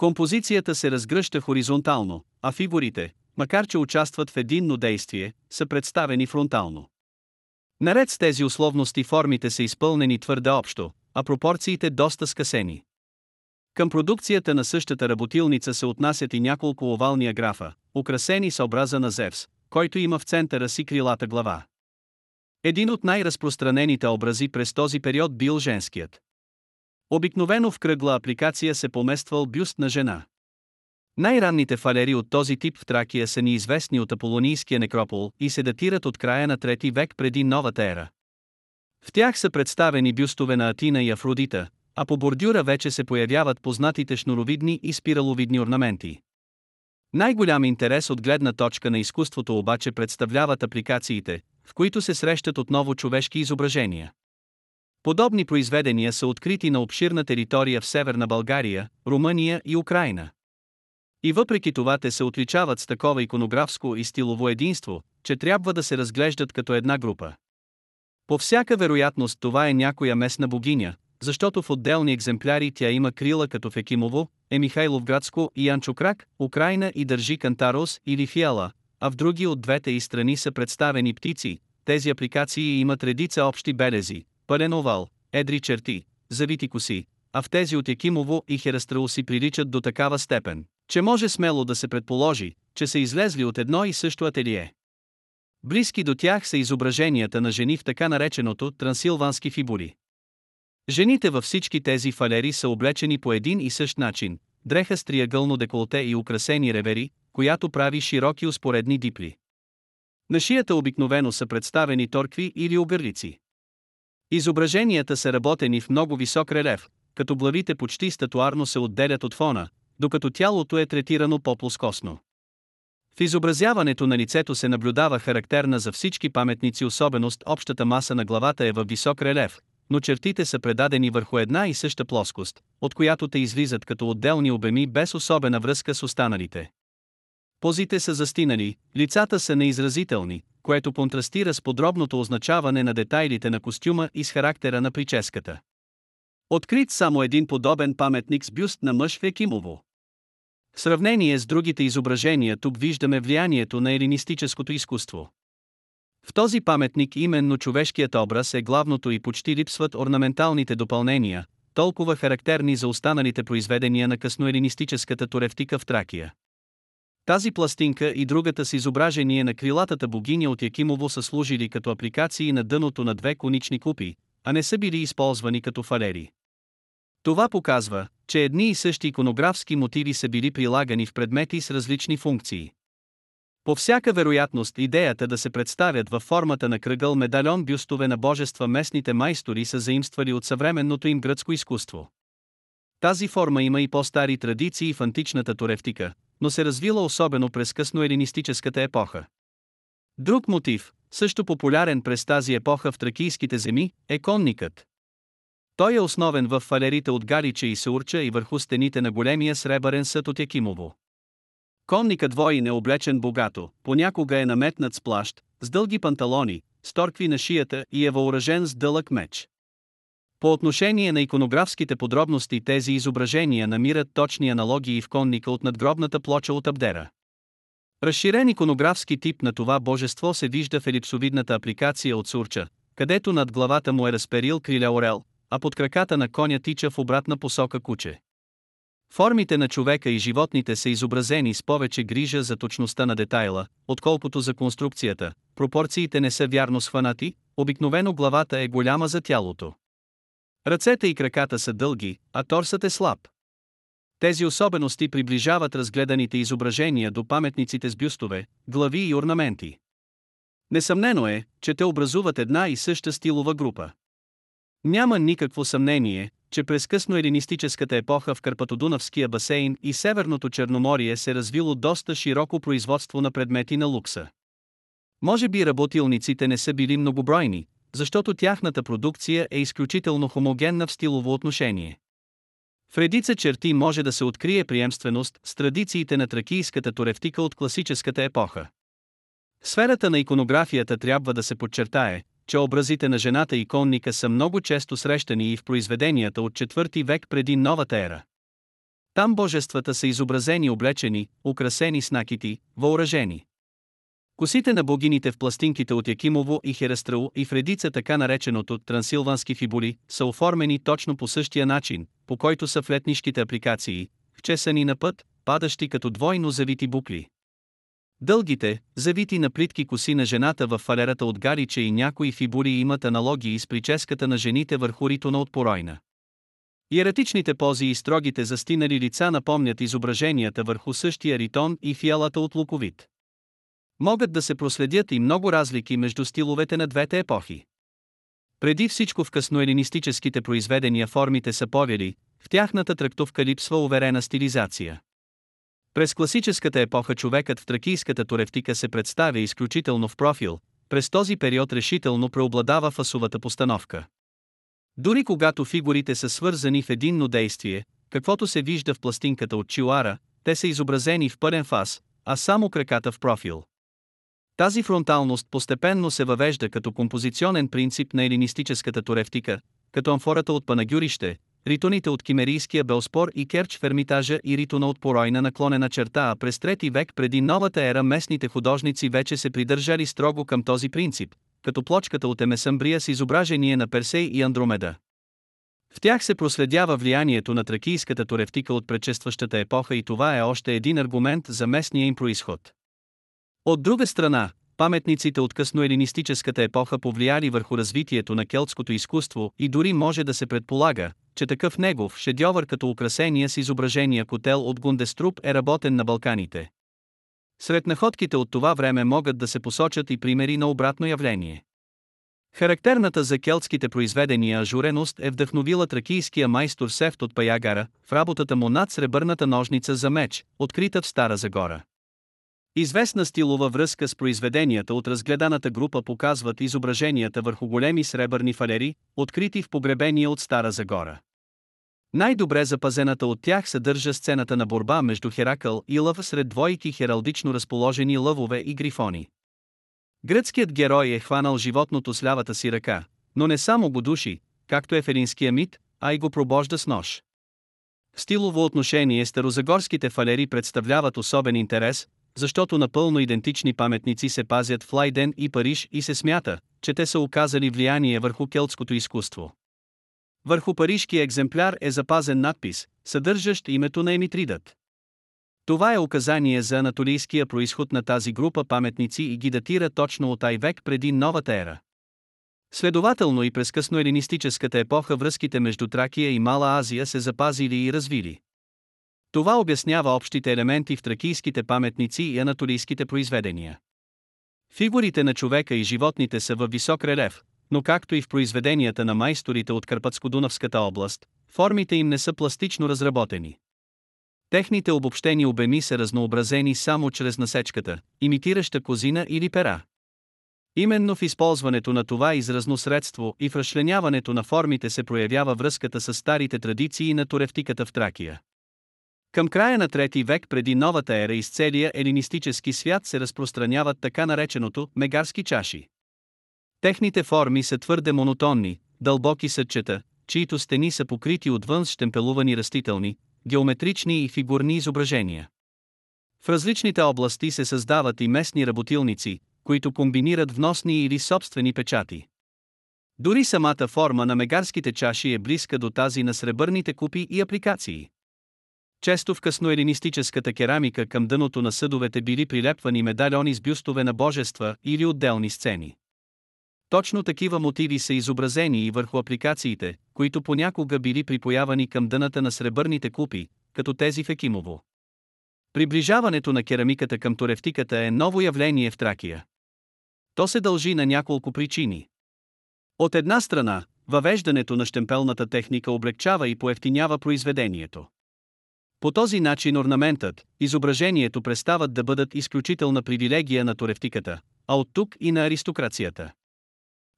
Композицията се разгръща хоризонтално, а фигурите, макар че участват в единно действие, са представени фронтално. Наред с тези условности формите са изпълнени твърде общо, а пропорциите доста скъсени. Към продукцията на същата работилница се отнасят и няколко овални аграфа, украсени с образа на Зевс, който има в центъра си крилата глава. Един от най-разпространените образи през този период бил женският. Обикновено в кръгла апликация се помествал бюст на жена. Най-ранните фалери от този тип в Тракия са ни известни от Аполонийския некропол и се датират от края на трети век преди новата ера. В тях са представени бюстове на Атина и Афродита, а по бордюра вече се появяват познатите шнуровидни и спираловидни орнаменти. Най-голям интерес от гледна точка на изкуството обаче представляват апликациите, в които се срещат отново човешки изображения. Подобни произведения са открити на обширна територия в Северна България, Румъния и Украина. И въпреки това те се отличават с такова иконографско и стилово единство, че трябва да се разглеждат като една група. По всяка вероятност това е някоя местна богиня, защото в отделни екземпляри тя има крила като в Екимово, Емихайловградско и Янчокрак, Украина и държи Кантарос или Фиала, а в други от двете и страни са представени птици. Тези апликации имат редица общи белези, пълен овал, едри черти, завити коси, а в тези от Екимово и Херастрауси приличат до такава степен, че може смело да се предположи, че са излезли от едно и също ателие. Близки до тях са изображенията на жени в така нареченото трансилвански фибули. Жените във всички тези фалери са облечени по един и същ начин, дреха с триъгълно деколте и украсени ревери, която прави широки успоредни дипли. На шията обикновено са представени торкви или оберлици. Изображенията са работени в много висок релеф, като главите почти статуарно се отделят от фона, докато тялото е третирано по-плоскосно. В изобразяването на лицето се наблюдава характерна за всички паметници особеност общата маса на главата е във висок релеф, но чертите са предадени върху една и съща плоскост, от която те излизат като отделни обеми без особена връзка с останалите. Позите са застинали, лицата са неизразителни, което контрастира с подробното означаване на детайлите на костюма и с характера на прическата. Открит само един подобен паметник с бюст на мъж в Екимово. В сравнение с другите изображения тук виждаме влиянието на елинистическото изкуство. В този паметник именно човешкият образ е главното и почти липсват орнаменталните допълнения, толкова характерни за останалите произведения на късноелинистическата туревтика в Тракия. Тази пластинка и другата с изображение на крилатата богиня от Якимово са служили като апликации на дъното на две конични купи, а не са били използвани като фалери. Това показва, че едни и същи иконографски мотиви са били прилагани в предмети с различни функции. По всяка вероятност идеята да се представят във формата на кръгъл медальон бюстове на божества местните майстори са заимствали от съвременното им гръцко изкуство. Тази форма има и по-стари традиции в античната туревтика, но се развила особено през късноелинистическата епоха. Друг мотив, също популярен през тази епоха в тракийските земи, е конникът. Той е основен в фалерите от Галиче и Саурча и върху стените на големия сребърен съд от Якимово. Конникът воин е облечен богато, понякога е наметнат с плащ, с дълги панталони, с торкви на шията и е въоръжен с дълъг меч. По отношение на иконографските подробности тези изображения намират точни аналогии в конника от надгробната плоча от Абдера. Разширен иконографски тип на това божество се вижда в елипсовидната апликация от Сурча, където над главата му е разперил криля орел, а под краката на коня тича в обратна посока куче. Формите на човека и животните са изобразени с повече грижа за точността на детайла, отколкото за конструкцията, пропорциите не са вярно схванати, обикновено главата е голяма за тялото. Ръцете и краката са дълги, а торсът е слаб. Тези особености приближават разгледаните изображения до паметниците с бюстове, глави и орнаменти. Несъмнено е, че те образуват една и съща стилова група. Няма никакво съмнение, че през късно елинистическата епоха в Карпатодунавския басейн и Северното Черноморие се развило доста широко производство на предмети на лукса. Може би работилниците не са били многобройни, защото тяхната продукция е изключително хомогенна в стилово отношение. В редица черти може да се открие приемственост с традициите на тракийската туревтика от класическата епоха. Сферата на иконографията трябва да се подчертае, че образите на жената и конника са много често срещани и в произведенията от 4 век преди новата ера. Там божествата са изобразени облечени, украсени с накити, въоръжени. Косите на богините в пластинките от Якимово и Херестрау и в редица така нареченото трансилвански фибули са оформени точно по същия начин, по който са в летнишките апликации, вчесани на път, падащи като двойно завити букли. Дългите, завити на плитки коси на жената в фалерата от гариче и някои фибули имат аналогии с прическата на жените върху ритона от поройна. Иератичните пози и строгите застинали лица напомнят изображенията върху същия ритон и фиалата от луковит. Могат да се проследят и много разлики между стиловете на двете епохи. Преди всичко в късноелинистическите произведения формите са повели, в тяхната трактовка липсва уверена стилизация. През класическата епоха човекът в тракийската туревтика се представя изключително в профил, през този период решително преобладава фасовата постановка. Дори когато фигурите са свързани в единно действие, каквото се вижда в пластинката от Чилара, те са изобразени в пълен фас, а само краката в профил. Тази фронталност постепенно се въвежда като композиционен принцип на елинистическата туревтика, като амфората от Панагюрище, ритоните от Кимерийския Белспор и Керч в Ермитажа и ритона от Поройна наклонена черта, а през трети век преди новата ера местните художници вече се придържали строго към този принцип, като плочката от Емесамбрия с изображение на Персей и Андромеда. В тях се проследява влиянието на тракийската туревтика от предшестващата епоха и това е още един аргумент за местния им происход. От друга страна, паметниците от късноелинистическата епоха повлияли върху развитието на келтското изкуство и дори може да се предполага, че такъв негов шедьовър като украсения с изображения котел от Гундеструп е работен на Балканите. Сред находките от това време могат да се посочат и примери на обратно явление. Характерната за келтските произведения ажуреност е вдъхновила тракийския майстор Сефт от Паягара в работата му над сребърната ножница за меч, открита в Стара Загора. Известна стилова връзка с произведенията от разгледаната група показват изображенията върху големи сребърни фалери, открити в погребения от Стара Загора. Най-добре запазената от тях съдържа сцената на борба между Херакъл и лъв сред двойки хералдично разположени лъвове и грифони. Гръцкият герой е хванал животното с лявата си ръка, но не само го души, както е в мит, а и го пробожда с нож. В стилово отношение старозагорските фалери представляват особен интерес, защото напълно идентични паметници се пазят в Лайден и Париж и се смята, че те са оказали влияние върху келтското изкуство. Върху парижкия екземпляр е запазен надпис, съдържащ името на Емитридът. Това е указание за анатолийския происход на тази група паметници и ги датира точно от Ай век преди новата ера. Следователно и през късноелинистическата епоха връзките между Тракия и Мала Азия се запазили и развили. Това обяснява общите елементи в тракийските паметници и анатолийските произведения. Фигурите на човека и животните са във висок релеф, но както и в произведенията на майсторите от Карпатско-Дунавската област, формите им не са пластично разработени. Техните обобщени обеми са разнообразени само чрез насечката, имитираща козина или пера. Именно в използването на това изразно средство и в разчленяването на формите се проявява връзката с старите традиции на туревтиката в Тракия. Към края на трети век преди новата ера из целия елинистически свят се разпространяват така нареченото мегарски чаши. Техните форми са твърде монотонни, дълбоки съдчета, чието стени са покрити отвън с штемпелувани растителни, геометрични и фигурни изображения. В различните области се създават и местни работилници, които комбинират вносни или собствени печати. Дори самата форма на мегарските чаши е близка до тази на сребърните купи и апликации. Често в късноелинистическата керамика към дъното на съдовете били прилепвани медальони с бюстове на божества или отделни сцени. Точно такива мотиви са изобразени и върху апликациите, които понякога били припоявани към дъната на сребърните купи, като тези в Екимово. Приближаването на керамиката към туревтиката е ново явление в Тракия. То се дължи на няколко причини. От една страна, въвеждането на штемпелната техника облегчава и поевтинява произведението. По този начин орнаментът, изображението престават да бъдат изключителна привилегия на туревтиката, а от тук и на аристокрацията.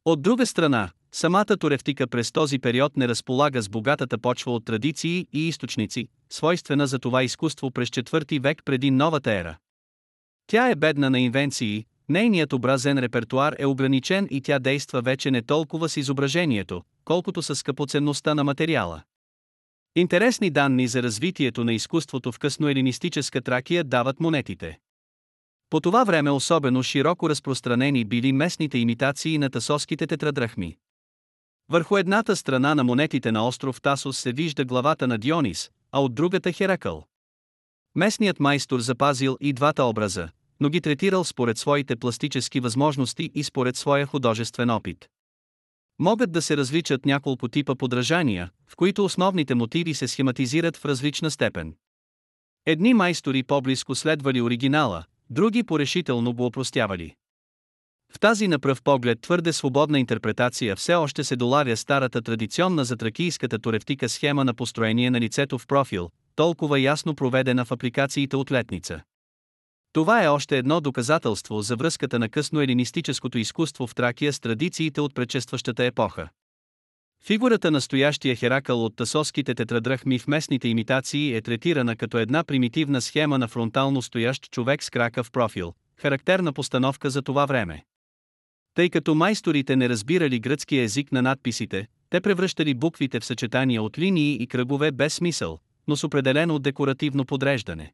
От друга страна, самата туревтика през този период не разполага с богатата почва от традиции и източници, свойствена за това изкуство през четвърти век преди новата ера. Тя е бедна на инвенции, нейният образен репертуар е ограничен и тя действа вече не толкова с изображението, колкото с скъпоценността на материала. Интересни данни за развитието на изкуството в късноелинистическа Тракия дават монетите. По това време особено широко разпространени били местните имитации на тасоските тетрадрахми. Върху едната страна на монетите на остров Тасос се вижда главата на Дионис, а от другата Херакъл. Местният майстор запазил и двата образа, но ги третирал според своите пластически възможности и според своя художествен опит. Могат да се различат няколко типа подражания, в които основните мотиви се схематизират в различна степен. Едни майстори по-близко следвали оригинала, други порешително го опростявали. В тази на пръв поглед твърде свободна интерпретация все още се доларя старата традиционна за тракийската туревтика схема на построение на лицето в профил, толкова ясно проведена в апликациите от летница. Това е още едно доказателство за връзката на късно елинистическото изкуство в Тракия с традициите от предшестващата епоха. Фигурата на стоящия Херакъл от тасоските тетрадрахми в местните имитации е третирана като една примитивна схема на фронтално стоящ човек с крака в профил, характерна постановка за това време. Тъй като майсторите не разбирали гръцки език на надписите, те превръщали буквите в съчетания от линии и кръгове без смисъл, но с определено декоративно подреждане.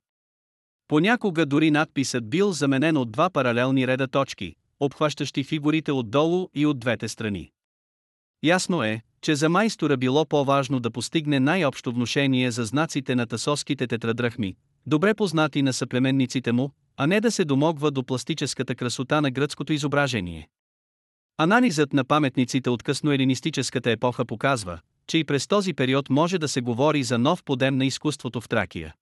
Понякога дори надписът бил заменен от два паралелни реда точки, обхващащи фигурите отдолу и от двете страни. Ясно е, че за майстора било по-важно да постигне най-общо внушение за знаците на тасоските тетрадрахми, добре познати на съплеменниците му, а не да се домогва до пластическата красота на гръцкото изображение. Анализът на паметниците от късноелинистическата епоха показва, че и през този период може да се говори за нов подем на изкуството в Тракия.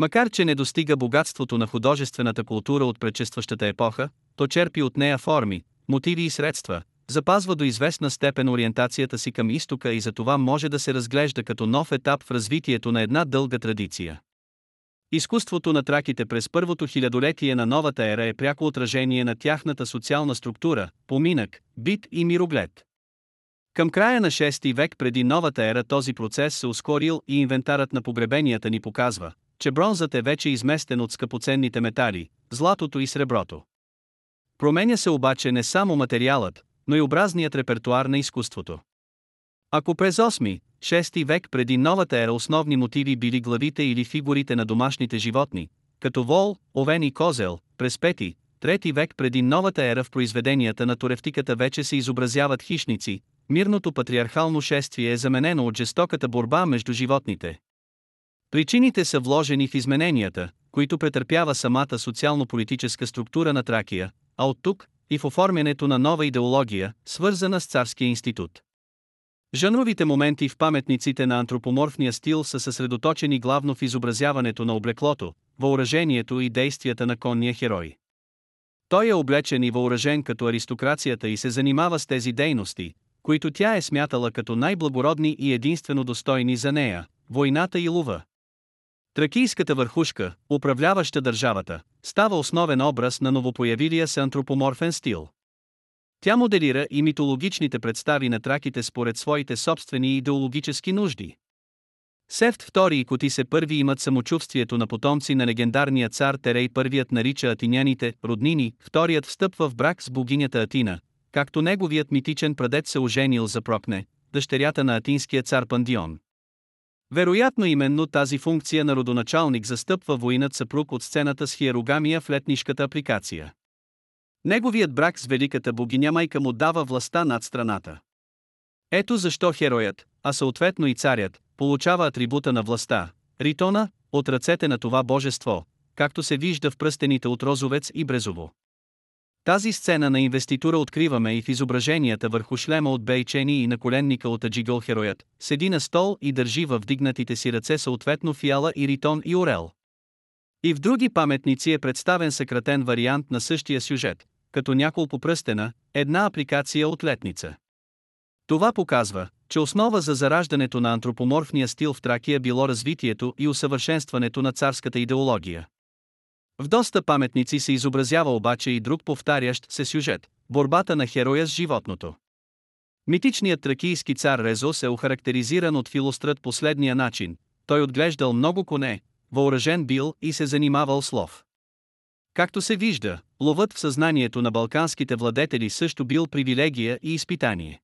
Макар че не достига богатството на художествената култура от предшестващата епоха, то черпи от нея форми, мотиви и средства, запазва до известна степен ориентацията си към изтока и за това може да се разглежда като нов етап в развитието на една дълга традиция. Изкуството на траките през първото хилядолетие на новата ера е пряко отражение на тяхната социална структура, поминък, бит и мироглед. Към края на 6 век преди новата ера този процес се ускорил и инвентарът на погребенията ни показва, че бронзът е вече изместен от скъпоценните метали, златото и среброто. Променя се обаче не само материалът, но и образният репертуар на изкуството. Ако през 8, 6 век преди новата ера основни мотиви били главите или фигурите на домашните животни, като вол, овен и козел, през 5, 3 век преди новата ера в произведенията на туревтиката вече се изобразяват хищници, мирното патриархално шествие е заменено от жестоката борба между животните. Причините са вложени в измененията, които претърпява самата социално-политическа структура на Тракия, а от тук и в оформянето на нова идеология, свързана с царския институт. Жанровите моменти в паметниците на антропоморфния стил са съсредоточени главно в изобразяването на облеклото, въоръжението и действията на конния херой. Той е облечен и въоръжен като аристокрацията и се занимава с тези дейности, които тя е смятала като най-благородни и единствено достойни за нея – войната и лува. Тракийската върхушка, управляваща държавата, става основен образ на новопоявилия се антропоморфен стил. Тя моделира и митологичните представи на траките според своите собствени идеологически нужди. Сефт II и Котисе първи имат самочувствието на потомци на легендарния цар Терей първият нарича атиняните роднини, вторият встъпва в брак с богинята Атина, както неговият митичен прадед се оженил за Прокне, дъщерята на атинския цар Пандион. Вероятно именно тази функция на родоначалник застъпва воинът съпруг от сцената с хиерогамия в летнишката апликация. Неговият брак с великата богиня майка му дава властта над страната. Ето защо хероят, а съответно и царят, получава атрибута на властта, ритона, от ръцете на това божество, както се вижда в пръстените от Розовец и Брезово. Тази сцена на инвеститура откриваме и в изображенията върху шлема от Бейчени и на коленника от Аджигъл хероят, седи на стол и държи в вдигнатите си ръце съответно фиала и ритон и орел. И в други паметници е представен съкратен вариант на същия сюжет, като няколко пръстена, една апликация от летница. Това показва, че основа за зараждането на антропоморфния стил в Тракия било развитието и усъвършенстването на царската идеология. В доста паметници се изобразява обаче и друг повтарящ се сюжет – борбата на хероя с животното. Митичният тракийски цар Резос е охарактеризиран от филострат последния начин. Той отглеждал много коне, въоръжен бил и се занимавал с лов. Както се вижда, ловът в съзнанието на балканските владетели също бил привилегия и изпитание.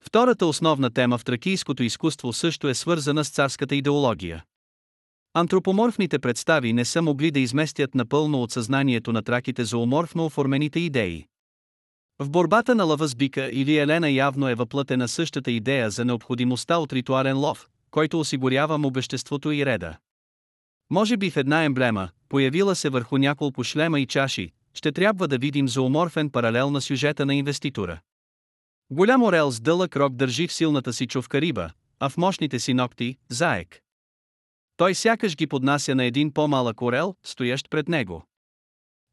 Втората основна тема в тракийското изкуство също е свързана с царската идеология. Антропоморфните представи не са могли да изместят напълно от съзнанието на траките зооморфно оформените идеи. В борбата на лъва с бика или Елена явно е въплътена същата идея за необходимостта от ритуален лов, който осигурява обеществото и реда. Може би в една емблема, появила се върху няколко шлема и чаши, ще трябва да видим зооморфен паралел на сюжета на инвеститора. Голям орел с дълъг рок държи в силната си човка риба, а в мощните си ногти – заек. Той сякаш ги поднася на един по-малък орел, стоящ пред него.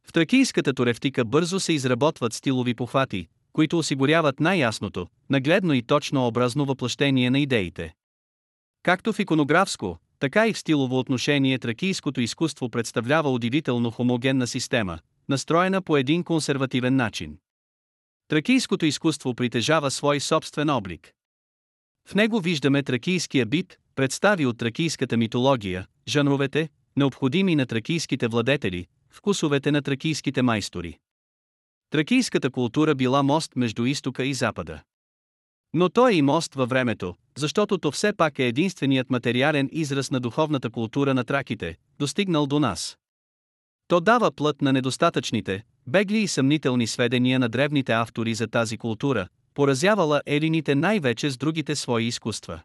В тракийската туревтика бързо се изработват стилови похвати, които осигуряват най-ясното, нагледно и точно образно въплъщение на идеите. Както в иконографско, така и в стилово отношение тракийското изкуство представлява удивително хомогенна система, настроена по един консервативен начин. Тракийското изкуство притежава свой собствен облик. В него виждаме тракийския бит, представи от тракийската митология, жанровете, необходими на тракийските владетели, вкусовете на тракийските майстори. Тракийската култура била мост между изтока и запада. Но той е и мост във времето, защото то все пак е единственият материален израз на духовната култура на траките, достигнал до нас. То дава плът на недостатъчните, бегли и съмнителни сведения на древните автори за тази култура, поразявала елините най-вече с другите свои изкуства.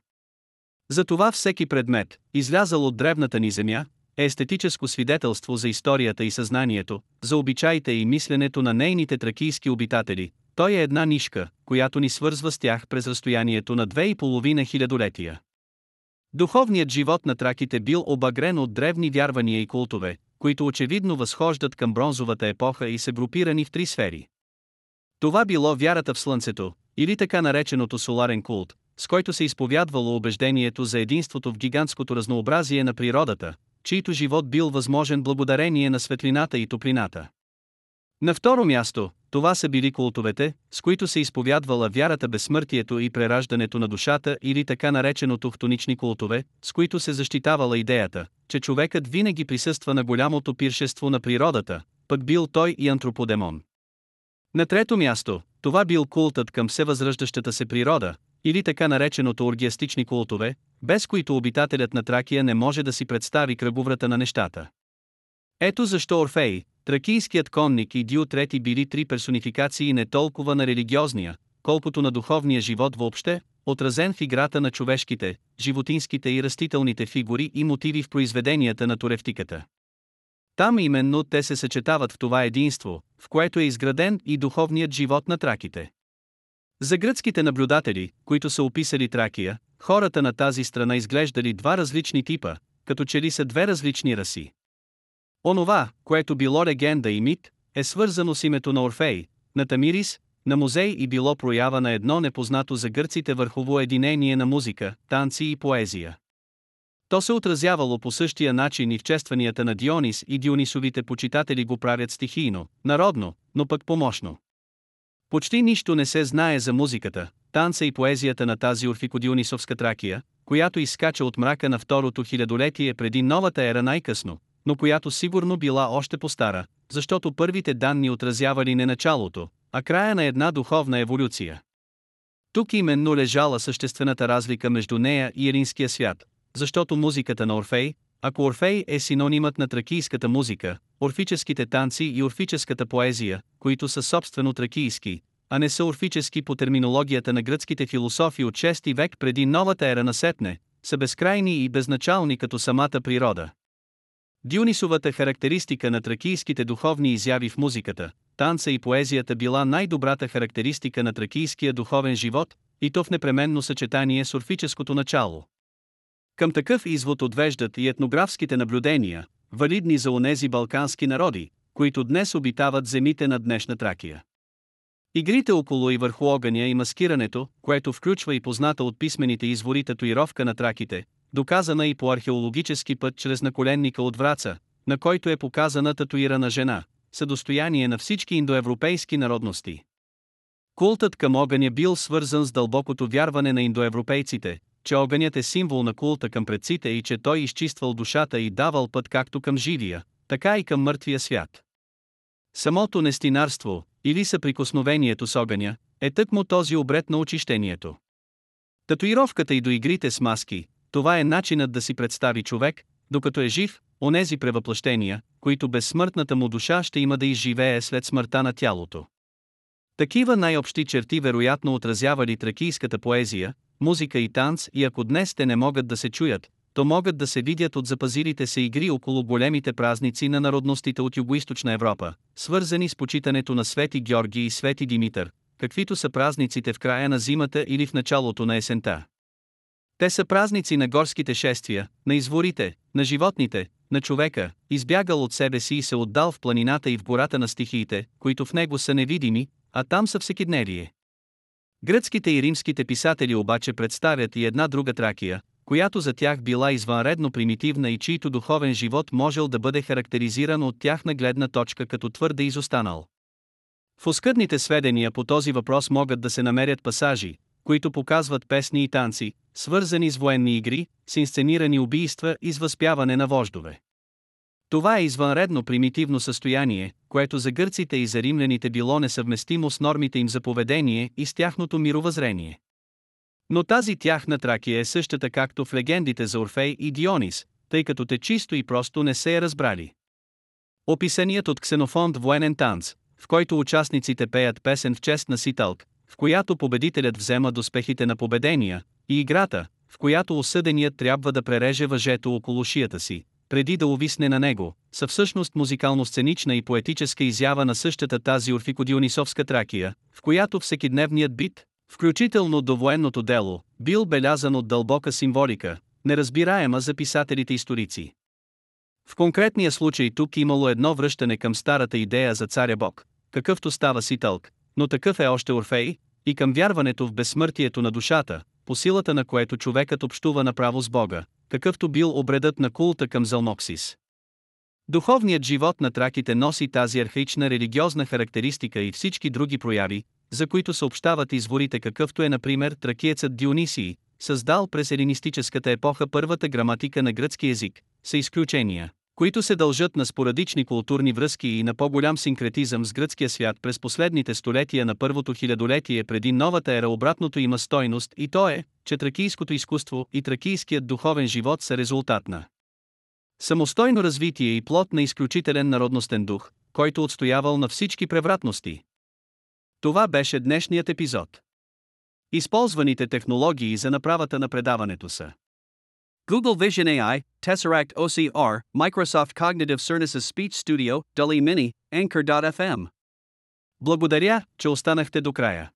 Затова всеки предмет, излязал от древната ни земя, е естетическо свидетелство за историята и съзнанието, за обичаите и мисленето на нейните тракийски обитатели. Той е една нишка, която ни свързва с тях през разстоянието на две и половина хилядолетия. Духовният живот на траките бил обагрен от древни вярвания и култове, които очевидно възхождат към бронзовата епоха и са групирани в три сфери. Това било вярата в Слънцето, или така нареченото соларен култ, с който се изповядвало убеждението за единството в гигантското разнообразие на природата, чийто живот бил възможен благодарение на светлината и топлината. На второ място, това са били култовете, с които се изповядвала вярата безсмъртието и прераждането на душата или така нареченото хтонични култове, с които се защитавала идеята, че човекът винаги присъства на голямото пиршество на природата, пък бил той и антроподемон. На трето място, това бил култът към всевъзраждащата се природа, или така нареченото оргиастични култове, без които обитателят на Тракия не може да си представи кръговрата на нещата. Ето защо Орфей, тракийският конник и Дио трети били три персонификации не толкова на религиозния, колкото на духовния живот въобще, отразен в играта на човешките, животинските и растителните фигури и мотиви в произведенията на туревтиката. Там именно те се съчетават в това единство, в което е изграден и духовният живот на траките. За гръцките наблюдатели, които са описали Тракия, хората на тази страна изглеждали два различни типа, като че ли са две различни раси. Онова, което било легенда и мит, е свързано с името на Орфей, на Тамирис, на музей и било проява на едно непознато за гърците върхово единение на музика, танци и поезия. То се отразявало по същия начин и в честванията на Дионис и Дионисовите почитатели го правят стихийно, народно, но пък помощно. Почти нищо не се знае за музиката, танца и поезията на тази орфикодионисовска Тракия, която изскача от мрака на второто хилядолетие преди новата ера най-късно, но която сигурно била още по-стара, защото първите данни отразявали не началото, а края на една духовна еволюция. Тук именно лежала съществената разлика между нея и елинския свят, защото музиката на Орфей, ако Орфей е синонимът на тракийската музика, орфическите танци и орфическата поезия, които са собствено тракийски, а не са орфически по терминологията на гръцките философи от 6 век преди новата ера на Сетне, са безкрайни и безначални като самата природа. Дионисовата характеристика на тракийските духовни изяви в музиката, танца и поезията била най-добрата характеристика на тракийския духовен живот, и то в непременно съчетание с орфическото начало. Към такъв извод отвеждат и етнографските наблюдения, валидни за онези балкански народи, които днес обитават земите на днешна Тракия. Игрите около и върху огъня и маскирането, което включва и позната от писмените извори татуировка на траките, доказана и по археологически път чрез наколенника от Враца, на който е показана татуирана жена, са достояние на всички индоевропейски народности. Култът към огъня бил свързан с дълбокото вярване на индоевропейците, че огънят е символ на култа към предците и че той изчиствал душата и давал път както към живия, така и към мъртвия свят. Самото нестинарство, или съприкосновението с огъня, е тъкмо този обред на очищението. Татуировката и до игрите с маски, това е начинът да си представи човек, докато е жив, онези превъплъщения, които безсмъртната му душа ще има да изживее след смъртта на тялото. Такива най-общи черти вероятно отразявали тракийската поезия, музика и танц и ако днес те не могат да се чуят, то могат да се видят от запазилите се игри около големите празници на народностите от Югоизточна Европа, свързани с почитането на Свети Георги и Свети Димитър, каквито са празниците в края на зимата или в началото на есента. Те са празници на горските шествия, на изворите, на животните, на човека, избягал от себе си и се отдал в планината и в гората на стихиите, които в него са невидими, а там са всекидневие. Гръцките и римските писатели обаче представят и една друга Тракия, която за тях била извънредно примитивна и чийто духовен живот можел да бъде характеризиран от тяхна гледна точка като твърде изостанал. В оскъдните сведения по този въпрос могат да се намерят пасажи, които показват песни и танци, свързани с военни игри, с инсценирани убийства и с възпяване на вождове. Това е извънредно примитивно състояние, което за гърците и за римляните било несъвместимо с нормите им за поведение и с тяхното мировъзрение. Но тази тяхна Тракия е същата както в легендите за Орфей и Дионис, тъй като те чисто и просто не се е разбрали. Описаният от Ксенофонд военен танц, в който участниците пеят песен в чест на Ситалк, в която победителят взема доспехите на победения, и играта, в която осъденият трябва да пререже въжето около шията си, преди да увисне на него, са всъщност музикално-сценична и поетическа изява на същата тази орфикодионисовска Тракия, в която всекидневният бит, включително до военното дело, бил белязан от дълбока символика, неразбираема за писателите историци. В конкретния случай тук имало едно връщане към старата идея за царя Бог, какъвто става Ситълк, но такъв е още Орфей, и към вярването в безсмъртието на душата, по силата на което човекът общува направо с Бога, какъвто бил обредът на култа към Залмоксис. Духовният живот на траките носи тази архаична религиозна характеристика и всички други прояви, за които съобщават изворите какъвто е например тракиецът Дионисий, създал през елинистическата епоха първата граматика на гръцки език, са изключения, които се дължат на спорадични културни връзки и на по-голям синкретизъм с гръцкия свят през последните столетия на първото хилядолетие преди новата ера обратното има стойност и то е, че тракийското изкуство и тракийският духовен живот са резултат на самостойно развитие и плод на изключителен народностен дух, който отстоявал на всички превратности. Това беше днешният епизод. Използваните технологии за направата на предаването са Google Vision AI, Tesseract OCR, Microsoft Cognitive Services Speech Studio, DALI Mini, Anchor.fm. Благодаря, че останахте до края.